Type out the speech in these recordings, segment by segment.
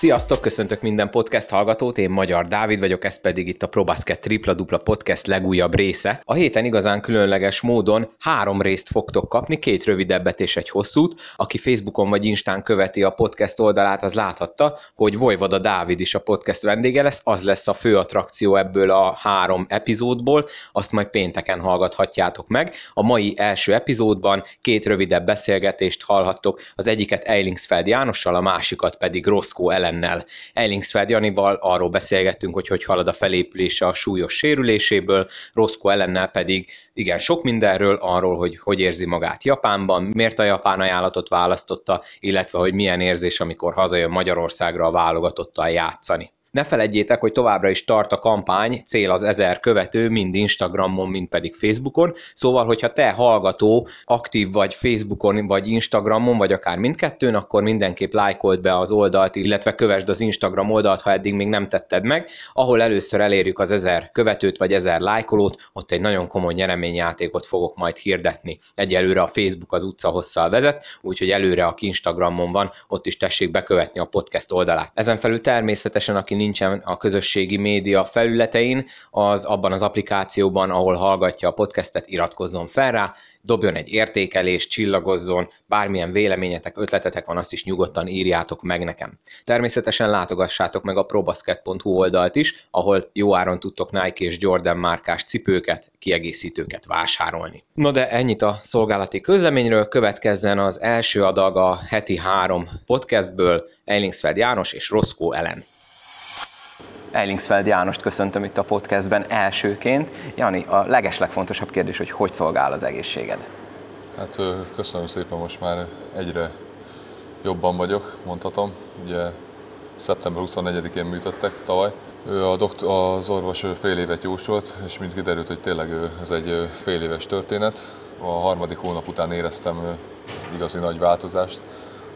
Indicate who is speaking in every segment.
Speaker 1: Sziasztok, köszöntök minden podcast hallgatót, én Magyar Dávid vagyok, ez pedig itt a ProBasket Tripla Dupla Podcast legújabb része. A héten igazán különleges módon három részt fogtok kapni, két rövidebbet és egy hosszút. Aki Facebookon vagy Instán követi a podcast oldalát, az láthatta, hogy Vojvoda Dávid is a podcast vendége lesz, az lesz a fő attrakció ebből a három epizódból, azt majd pénteken hallgathatjátok meg. A mai első epizódban két rövidebb beszélgetést hallhattok, az egyiket Eilingsfeld Jánossal, a másikat pedig Roscoe Ellennel. Eilingsfeld Janival arról beszélgettünk, hogy hogy halad a felépülése a súlyos sérüléséből, Roscoe Ellennel pedig igen, sok mindenről, arról, hogy hogy érzi magát Japánban, miért a japán ajánlatot választotta, illetve hogy milyen érzés, amikor hazajön Magyarországra a válogatottal játszani. Ne feledjétek, hogy továbbra is tart a kampány, cél az ezer követő, mind Instagramon, mind pedig Facebookon. Szóval, hogyha te hallgató aktív vagy Facebookon, vagy Instagramon, vagy akár mindkettőn, akkor mindenképp lájkold be az oldalt, illetve kövesd az Instagram oldalt, ha eddig még nem tetted meg. Ahol először elérjük az ezer követőt, vagy ezer lájkolót, ott egy nagyon komoly nyereményjátékot fogok majd hirdetni. Egyelőre a Facebook az utca hosszal vezet, úgyhogy előre, aki Instagramon van, ott is tessék bekövetni a podcast oldalát. Ezen felül természetesen, aki nincsen a közösségi média felületein, az abban az applikációban, ahol hallgatja a podcastet, iratkozzon fel rá, dobjon egy értékelést, csillagozzon, bármilyen véleményetek, ötletetek van, azt is nyugodtan írjátok meg nekem. Természetesen látogassátok meg a probasket.hu oldalt is, ahol jó áron tudtok Nike és Jordan márkás cipőket, kiegészítőket vásárolni. No de ennyit a szolgálati közleményről, következzen az első adag a heti három podcastből, Eilingsfeld János és Roscoe Ellen. Eilingsfeld Jánost köszöntöm itt a podcastben elsőként. Jani, a legeslegfontosabb kérdés, hogy hogy szolgál az egészséged?
Speaker 2: Hát köszönöm szépen, most már egyre jobban vagyok, mondhatom. Ugye szeptember 24-én műtöttek tavaly. A doktor, az orvos fél évet jósolt, és mind kiderült, hogy tényleg ez egy fél éves történet. A harmadik hónap után éreztem igazi nagy változást.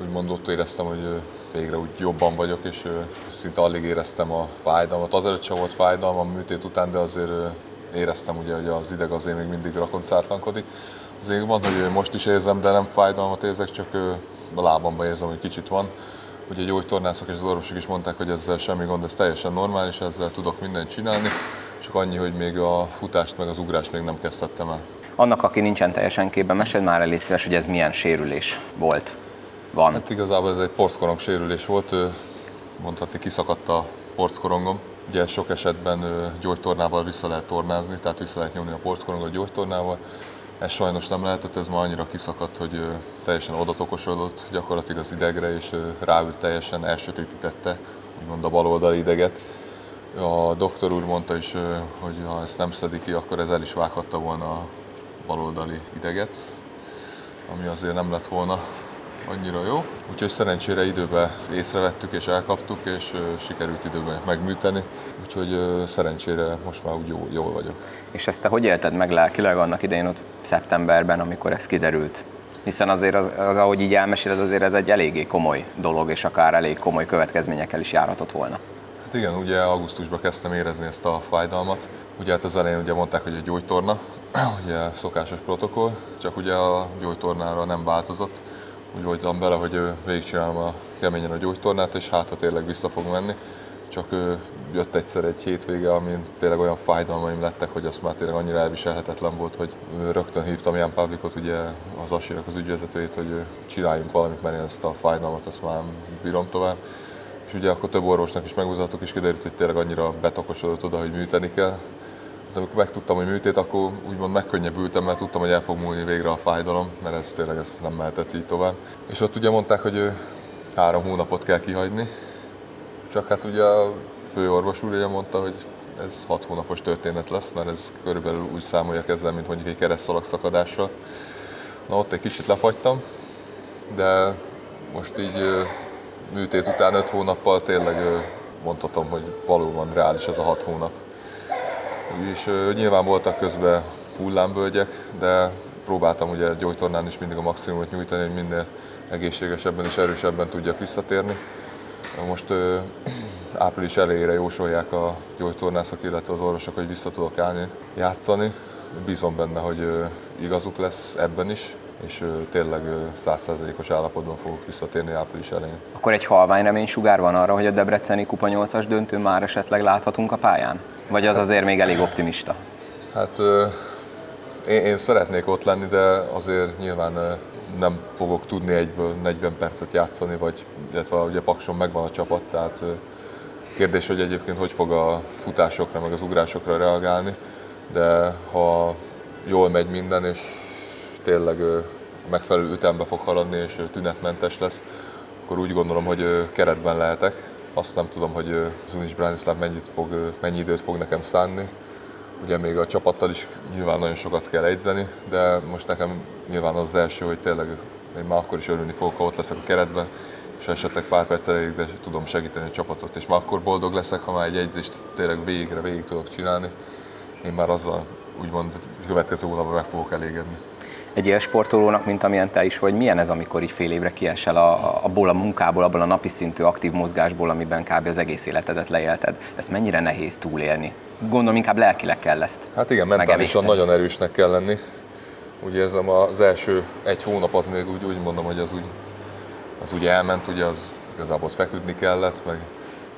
Speaker 2: Úgymond ott éreztem, hogy végre úgy jobban vagyok, és szinte alig éreztem a fájdalmat. Azelőtt sem volt fájdalma a műtét után, de azért éreztem ugye, hogy az ideg azért még mindig rakoncátlankodik. Azért van, hogy most is érzem, de nem fájdalmat érzek, csak a lábamban érzem, hogy kicsit van. Ugye gyógytornászok és az orvosok is mondták, hogy ezzel semmi gond, ez teljesen normális, ezzel tudok mindent csinálni, csak annyi, hogy még a futást meg az ugrást még nem kezdtem el.
Speaker 1: Annak, aki nincsen teljesen képben, meséld már el, légy szíves, hogy ez milyen sérülés volt van?
Speaker 2: Hát igazából ez egy porckorong sérülés volt, mondhatni kiszakadt a porckorongom. Ugye sok esetben gyógytornával vissza lehet tornázni, tehát vissza lehet nyomni a porckorongot gyógytornával. Ez sajnos nem lehetett, ez ma annyira kiszakadt, hogy teljesen odatokosodott gyakorlatilag az idegre, és ráült teljesen, elsötétítette úgymond a baloldali ideget. A doktor úr mondta is, hogy ha ezt nem szedik ki, akkor ez el is vághatta volna a baloldali ideget, ami azért nem lett volna annyira jó. Úgyhogy szerencsére időben észrevettük és elkaptuk, és sikerült időben megműteni. Úgyhogy szerencsére most már úgy jól, jól vagyok.
Speaker 1: És ezt te hogy élted meg lelkileg annak idején ott szeptemberben, amikor ez kiderült? Hiszen azért az, az, ahogy így elmeséled, azért ez egy eléggé komoly dolog, és akár elég komoly következményekkel is járhatott volna.
Speaker 2: Hát igen, ugye augusztusban kezdtem érezni ezt a fájdalmat. Ugye hát az elején ugye mondták, hogy egy gyógytorna, ugye szokásos protokoll, csak ugye a gyógytornára nem változott úgy voltam bele, hogy végigcsinálom a keményen a gyógytornát, és hát ha tényleg vissza fog menni. Csak jött egyszer egy hétvége, amin tényleg olyan fájdalmaim lettek, hogy azt már tényleg annyira elviselhetetlen volt, hogy rögtön hívtam Jan Pavlikot, ugye az Asinak az ügyvezetőjét, hogy csináljunk valamit, mert én ezt a fájdalmat azt már bírom tovább. És ugye akkor több orvosnak is megmutattuk, és kiderült, hogy tényleg annyira betokosodott oda, hogy műteni kell de amikor megtudtam, hogy műtét, akkor úgymond megkönnyebbültem, mert tudtam, hogy el fog múlni végre a fájdalom, mert ez tényleg ez nem mehetett így tovább. És ott ugye mondták, hogy három hónapot kell kihagyni, csak hát ugye a főorvos úr ugye mondta, hogy ez hat hónapos történet lesz, mert ez körülbelül úgy számolják ezzel, mint mondjuk egy keresztszalag szakadással. Na ott egy kicsit lefagytam, de most így műtét után öt hónappal tényleg mondhatom, hogy valóban reális ez a hat hónap. És nyilván voltak közben hullámvölgyek, de próbáltam ugye gyógytornán is mindig a maximumot nyújtani, hogy minél egészségesebben és erősebben tudjak visszatérni. Most április elejére jósolják a gyógytornászok, illetve az orvosok, hogy vissza tudok állni, játszani. Bízom benne, hogy igazuk lesz ebben is, és tényleg százszerzelékos állapotban fogok visszatérni április elején.
Speaker 1: Akkor egy halvány remény sugár van arra, hogy a Debreceni Kupa 8-as döntő már esetleg láthatunk a pályán? Vagy az azért még elég optimista?
Speaker 2: Hát én, én szeretnék ott lenni, de azért nyilván nem fogok tudni egyből 40 percet játszani, vagy illetve ugye Pakson megvan a csapat, tehát kérdés, hogy egyébként hogy fog a futásokra, meg az ugrásokra reagálni, de ha jól megy minden, és tényleg megfelelő ütembe fog haladni, és tünetmentes lesz, akkor úgy gondolom, hogy keretben lehetek. Azt nem tudom, hogy Zunis Branislav mennyit fog, mennyi időt fog nekem szánni. Ugye még a csapattal is nyilván nagyon sokat kell egyzeni, de most nekem nyilván az, az első, hogy tényleg én már akkor is örülni fogok, ha ott leszek a keretben, és esetleg pár perc elég, de tudom segíteni a csapatot, és már akkor boldog leszek, ha már egy egyzést tényleg végre végig tudok csinálni. Én már azzal úgymond következő hónapban meg fogok elégedni
Speaker 1: egy ilyen sportolónak, mint amilyen te is vagy, milyen ez, amikor így fél évre kiesel a, a, abból a munkából, abból a napi szintű aktív mozgásból, amiben kb. az egész életedet leélted. Ezt mennyire nehéz túlélni? Gondolom inkább lelkileg kell ezt
Speaker 2: Hát igen, mentálisan nagyon erősnek kell lenni. Ugye ez az első egy hónap az még úgy, úgy mondom, hogy az úgy, az úgy elment, ugye az igazából feküdni kellett, meg,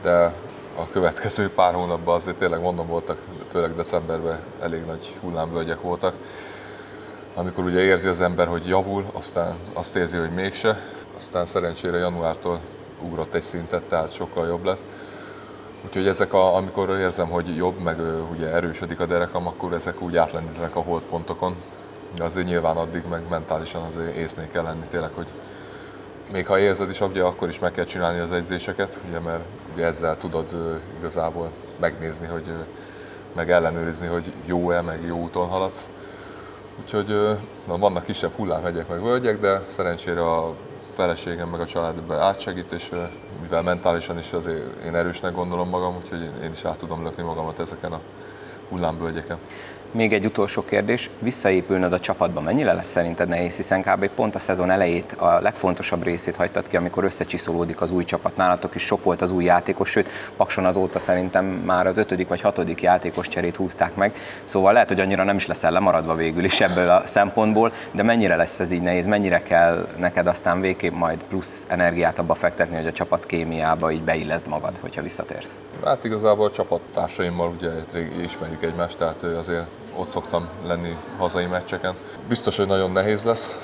Speaker 2: de a következő pár hónapban azért tényleg mondom voltak, főleg decemberben elég nagy hullámvölgyek voltak amikor ugye érzi az ember, hogy javul, aztán azt érzi, hogy mégse, aztán szerencsére januártól ugrott egy szintet, tehát sokkal jobb lett. Úgyhogy ezek, a, amikor érzem, hogy jobb, meg ugye erősödik a derekam, akkor ezek úgy átlendítenek a holdpontokon. De azért nyilván addig, meg mentálisan azért észnél kell lenni tényleg, hogy még ha érzed is, ugye akkor is meg kell csinálni az edzéseket, ugye, mert ugye ezzel tudod igazából megnézni, hogy meg ellenőrizni, hogy jó-e, meg jó úton haladsz. Úgyhogy na, vannak kisebb hullámhegyek meg völgyek, de szerencsére a feleségem meg a családban átsegít, és mivel mentálisan is azért én erősnek gondolom magam, úgyhogy én is át tudom lökni magamat ezeken a hullámvölgyeken.
Speaker 1: Még egy utolsó kérdés, visszaépülnöd a csapatba mennyire lesz szerinted nehéz, hiszen kb. pont a szezon elejét, a legfontosabb részét hagytad ki, amikor összecsiszolódik az új csapat. Nálatok is sok volt az új játékos, sőt, Pakson azóta szerintem már az ötödik vagy hatodik játékos cserét húzták meg, szóval lehet, hogy annyira nem is leszel lemaradva végül is ebből a szempontból, de mennyire lesz ez így nehéz, mennyire kell neked aztán végképp majd plusz energiát abba fektetni, hogy a csapat kémiába így beilleszd magad, hogyha visszatérsz?
Speaker 2: Hát igazából a csapattársaimmal ugye ismerjük egymást, tehát azért ott szoktam lenni hazai meccseken. Biztos, hogy nagyon nehéz lesz,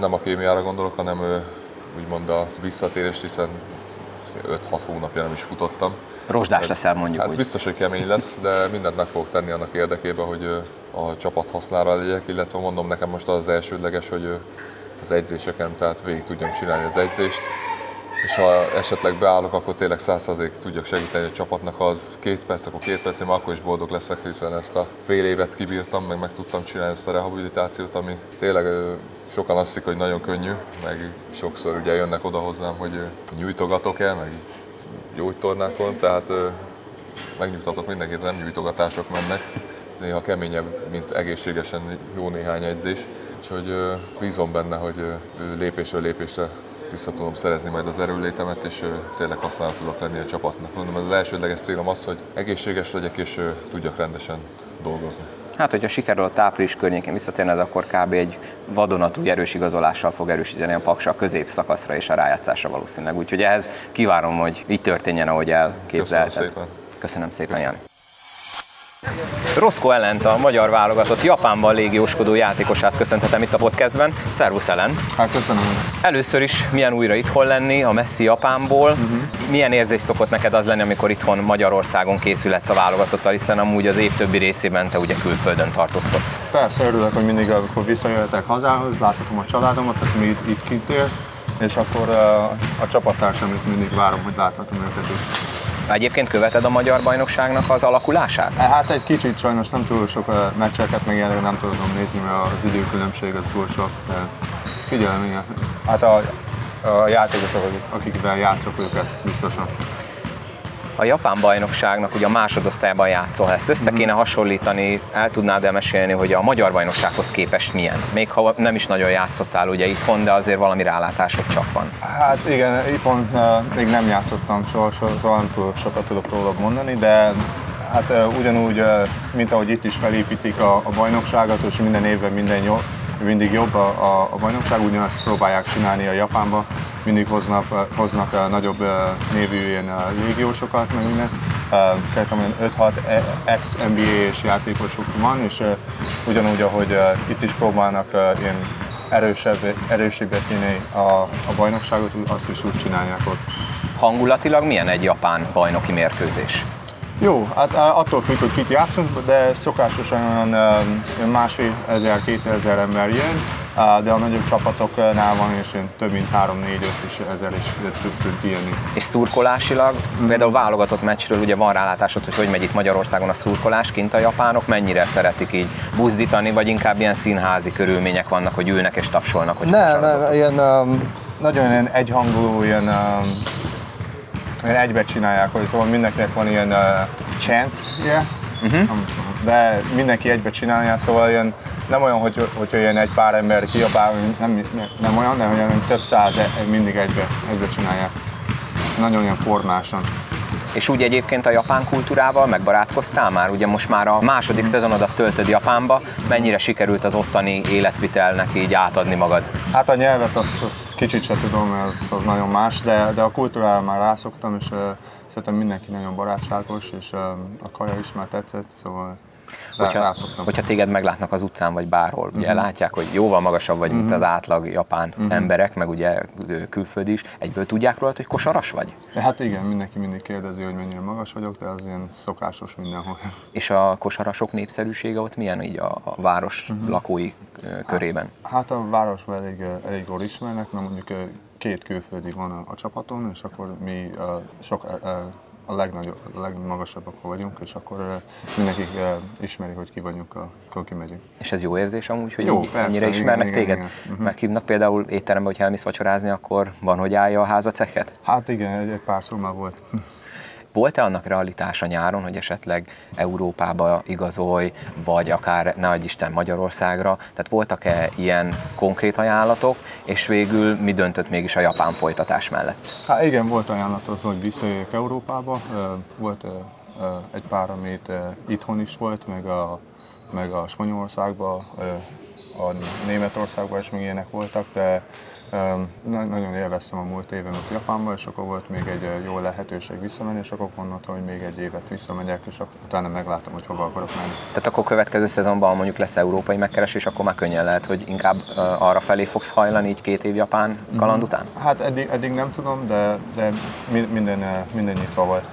Speaker 2: nem a kémiára gondolok, hanem úgymond a visszatérést, hiszen 5-6 hónapja nem is futottam.
Speaker 1: Rosdás leszel mondjuk
Speaker 2: hát
Speaker 1: úgy.
Speaker 2: Biztos, hogy kemény lesz, de mindent meg fogok tenni annak érdekében, hogy a csapat hasznára legyek, illetve mondom nekem most az elsődleges, hogy az edzéseken, tehát végig tudjam csinálni az edzést, és ha esetleg beállok, akkor tényleg 100% tudjak segíteni a csapatnak, az két perc, akkor két perc, én akkor is boldog leszek, hiszen ezt a fél évet kibírtam, meg meg tudtam csinálni ezt a rehabilitációt, ami tényleg sokan azt hiszik, hogy nagyon könnyű, meg sokszor ugye jönnek oda hozzám, hogy nyújtogatok-e, meg gyógytornákon, tehát megnyugtatok mindenkit, nem nyújtogatások mennek, néha keményebb, mint egészségesen jó néhány edzés. Úgyhogy bízom benne, hogy lépésről lépésre vissza tudom szerezni majd az erőlétemet, és tényleg használva tudok lenni a csapatnak. Mondom, az elsődleges célom az, hogy egészséges legyek, és tudjak rendesen dolgozni.
Speaker 1: Hát, hogyha sikerül a április környékén visszatérned, akkor kb. egy vadonatúj erős igazolással fog erősíteni a paksa a középszakaszra és a rájátszásra valószínűleg. Úgyhogy ehhez kívánom, hogy így történjen, ahogy elképzelted.
Speaker 2: Köszönöm szépen.
Speaker 1: Köszönöm szépen, Jani. Roszko Ellent, a magyar válogatott Japánban légióskodó játékosát köszönhetem itt a podcastben. Szervusz Ellen!
Speaker 3: Hát köszönöm.
Speaker 1: Először is milyen újra itthon lenni, a messzi Japánból. Uh-huh. Milyen érzés szokott neked az lenni, amikor itthon Magyarországon készülhetsz a válogatottal, hiszen amúgy az év többi részében te ugye külföldön tartózkodsz.
Speaker 3: Persze, örülök, hogy mindig, amikor visszajöhetek hazához, láthatom a családomat, aki itt, itt kint él, és akkor a, a csapattársamit mindig várom, hogy láthatom őket is.
Speaker 1: Egyébként követed a magyar bajnokságnak az alakulását?
Speaker 3: E, hát egy kicsit sajnos nem túl sok meccseket, meg jelenleg nem tudom nézni, mert az időkülönbség az túl sok, de figyelem, igen. Hát a, a játékosok, akikvel játszok őket biztosan
Speaker 1: a japán bajnokságnak ugye a másodosztályban játszol. Ezt össze kéne hasonlítani, el tudnád elmesélni, hogy a magyar bajnoksághoz képest milyen? Még ha nem is nagyon játszottál ugye itthon, de azért valami rálátásod csak van.
Speaker 3: Hát igen, itthon uh, még nem játszottam soha, szóval nem túl sokat tudok róla mondani, de hát uh, ugyanúgy, uh, mint ahogy itt is felépítik a, a bajnokságot, és minden évben minden mindig jobb a, a, a bajnokság, ugyanazt próbálják csinálni a Japánba, mindig hoznak, hoznak nagyobb névű ilyen légiósokat, meg mindent. Szerintem olyan 5-6 e, ex-NBA-s játékosuk van, és ugyanúgy, ahogy itt is próbálnak ilyen erősebb, erősebbet tenni a, a bajnokságot, azt is úgy csinálják ott.
Speaker 1: Hangulatilag milyen egy japán bajnoki mérkőzés?
Speaker 3: Jó, hát attól függ, hogy kit játszunk, de szokásosan másfél ezer, kétezer ember jön, de a nagyobb csapatoknál van, és én több mint 3-4-5 is ezer is tud kijönni.
Speaker 1: És szurkolásilag, mm. például válogatott meccsről ugye van rálátásod, hogy hogy megy itt Magyarországon a szurkolás, kint a japánok, mennyire szeretik így buzdítani, vagy inkább ilyen színházi körülmények vannak, hogy ülnek és tapsolnak? Hogy
Speaker 3: ne, ne, ilyen um, nagyon ilyen egyhangú, ilyen um, ilyen egybe csinálják, hogy szóval mindenkinek van ilyen uh, chant, yeah? uh-huh. de mindenki egybe csinálja, szóval ilyen, nem olyan, hogy, hogy ilyen egy pár ember kiabál, nem, nem olyan, de olyan több száz e, mindig egybe, egybe csinálják. Nagyon ilyen formásan.
Speaker 1: És úgy egyébként a japán kultúrával megbarátkoztál már? Ugye most már a második szezonodat töltöd Japánba. Mennyire sikerült az ottani életvitelnek így átadni magad?
Speaker 3: Hát a nyelvet az, az kicsit se tudom, az, az nagyon más, de, de a kultúrára már rászoktam, és uh, szerintem mindenki nagyon barátságos, és uh, a kaja is már tetszett, szóval
Speaker 1: hogyha, hogyha téged meglátnak az utcán vagy bárhol, ugye uh-huh. látják, hogy jóval magasabb vagy, uh-huh. mint mhm. az átlag japán uh-huh. emberek, meg ugye külföldi is, egyből tudják rólad, hogy kosaras vagy?
Speaker 3: Hát igen, mindenki mindig kérdezi, hogy mennyire magas vagyok, de az ilyen szokásos mindenhol.
Speaker 1: És a kosarasok népszerűsége ott milyen így a, a város uh-huh. lakói körében?
Speaker 3: Hát, hát a városban elég, elég jól ismernek, mert mondjuk két külföldi van a, a csapaton, és akkor mi uh, sok uh, a legnagyobb, a legmagasabbak vagyunk, és akkor mindenki ismeri, hogy ki vagyunk, akkor kimegyünk.
Speaker 1: És ez jó érzés amúgy, hogy jó, persze, ennyire ismernek igen, téged? Igen, igen. Uh-huh. Meghívnak például étterembe, hogy elmész vacsorázni, akkor van, hogy állja a háza cekhet?
Speaker 3: Hát igen, egy, egy pár szó már volt.
Speaker 1: Volt-e annak realitása nyáron, hogy esetleg Európába igazolj, vagy akár, ne adj Isten, Magyarországra? Tehát voltak-e ilyen konkrét ajánlatok, és végül mi döntött mégis a japán folytatás mellett?
Speaker 3: Hát igen, volt ajánlatot, hogy visszajöjjek Európába. Volt egy pár, amit itthon is volt, meg a, meg a Spanyolországban, a Németországban is még ilyenek voltak, de nagyon élveztem a múlt évemet Japánban, és akkor volt még egy jó lehetőség visszamenni, és akkor gondoltam, hogy még egy évet visszamegyek, és akkor utána meglátom, hogy hova akarok menni.
Speaker 1: Tehát akkor következő szezonban mondjuk lesz európai megkeresés, akkor már könnyen lehet, hogy inkább arra felé fogsz hajlani így két év Japán kaland mhm. után?
Speaker 3: Hát eddig, eddig nem tudom, de, de minden, minden nyitva volt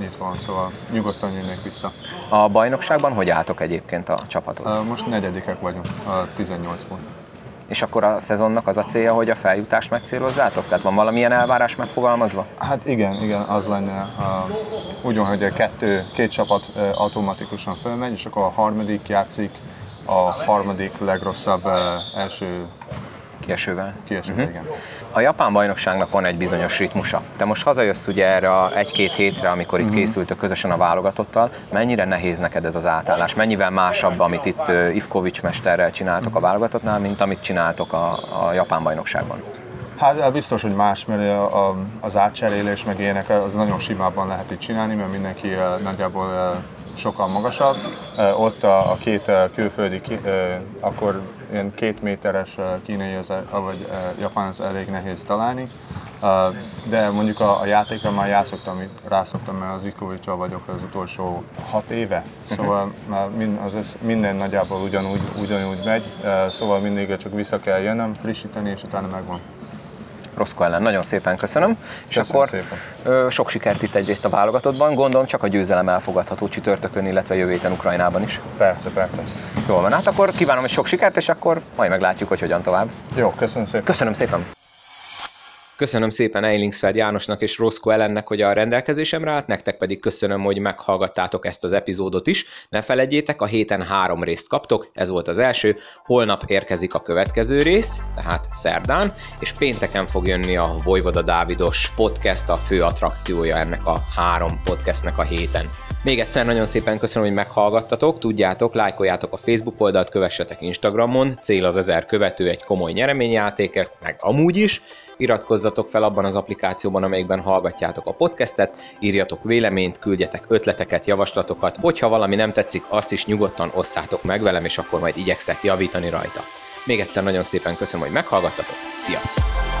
Speaker 3: itt van, szóval nyugodtan jönnék vissza.
Speaker 1: A bajnokságban hogy álltok egyébként a csapatot?
Speaker 3: Most negyedikek vagyunk, 18 pont.
Speaker 1: És akkor a szezonnak az a célja, hogy a feljutást megcélozzátok? Tehát van valamilyen elvárás megfogalmazva?
Speaker 3: Hát igen, igen, az lenne. Uh, úgy van, hogy a kettő, két csapat uh, automatikusan felmegy, és akkor a harmadik játszik a harmadik legrosszabb uh, első
Speaker 1: Kiesővel?
Speaker 3: Kiesővel, uh-huh. igen.
Speaker 1: A japán bajnokságnak van egy bizonyos ritmusa. Te most hazajössz ugye erre egy-két hétre, amikor itt uh-huh. készültök közösen a válogatottal. Mennyire nehéz neked ez az átállás? Mennyivel másabb, amit itt Ivkovics mesterrel csináltok a válogatottnál, mint amit csináltok a, a japán bajnokságban?
Speaker 3: Hát biztos, hogy más, mert az átcserélés meg ilyenek az nagyon simában lehet itt csinálni, mert mindenki nagyjából sokkal magasabb. Ott a, a két külföldi, akkor ilyen két méteres kínai az, vagy japán az elég nehéz találni. De mondjuk a, a játékra már rászoktam, rászoktam, mert az Ikovicsal vagyok az utolsó hat éve. Szóval már mind, az minden nagyjából ugyanúgy, ugyanúgy megy, szóval mindig csak vissza kell jönnöm, frissíteni, és utána megvan.
Speaker 1: Roszko ellen. Nagyon szépen köszönöm. És köszönöm akkor szépen. Sok sikert itt egyrészt a válogatottban. Gondolom csak a győzelem elfogadható csütörtökön, illetve jövő héten Ukrajnában is.
Speaker 3: Persze, persze.
Speaker 1: Jól van, hát akkor kívánom, hogy sok sikert, és akkor majd meglátjuk, hogy hogyan tovább.
Speaker 3: Jó, köszönöm szépen.
Speaker 1: Köszönöm szépen. Köszönöm szépen Eilingsfeld Jánosnak és Roszko Ellennek, hogy a rendelkezésemre állt, nektek pedig köszönöm, hogy meghallgattátok ezt az epizódot is. Ne felejtjétek, a héten három részt kaptok, ez volt az első, holnap érkezik a következő rész, tehát szerdán, és pénteken fog jönni a Vojvoda Dávidos podcast, a fő attrakciója ennek a három podcastnek a héten. Még egyszer nagyon szépen köszönöm, hogy meghallgattatok, tudjátok, lájkoljátok a Facebook oldalt, kövessetek Instagramon, cél az ezer követő egy komoly nyereményjátékért, meg amúgy is, iratkozzatok fel abban az applikációban, amelyikben hallgatjátok a podcastet, írjatok véleményt, küldjetek ötleteket, javaslatokat, hogyha valami nem tetszik, azt is nyugodtan osszátok meg velem, és akkor majd igyekszek javítani rajta. Még egyszer nagyon szépen köszönöm, hogy meghallgattatok. Sziasztok!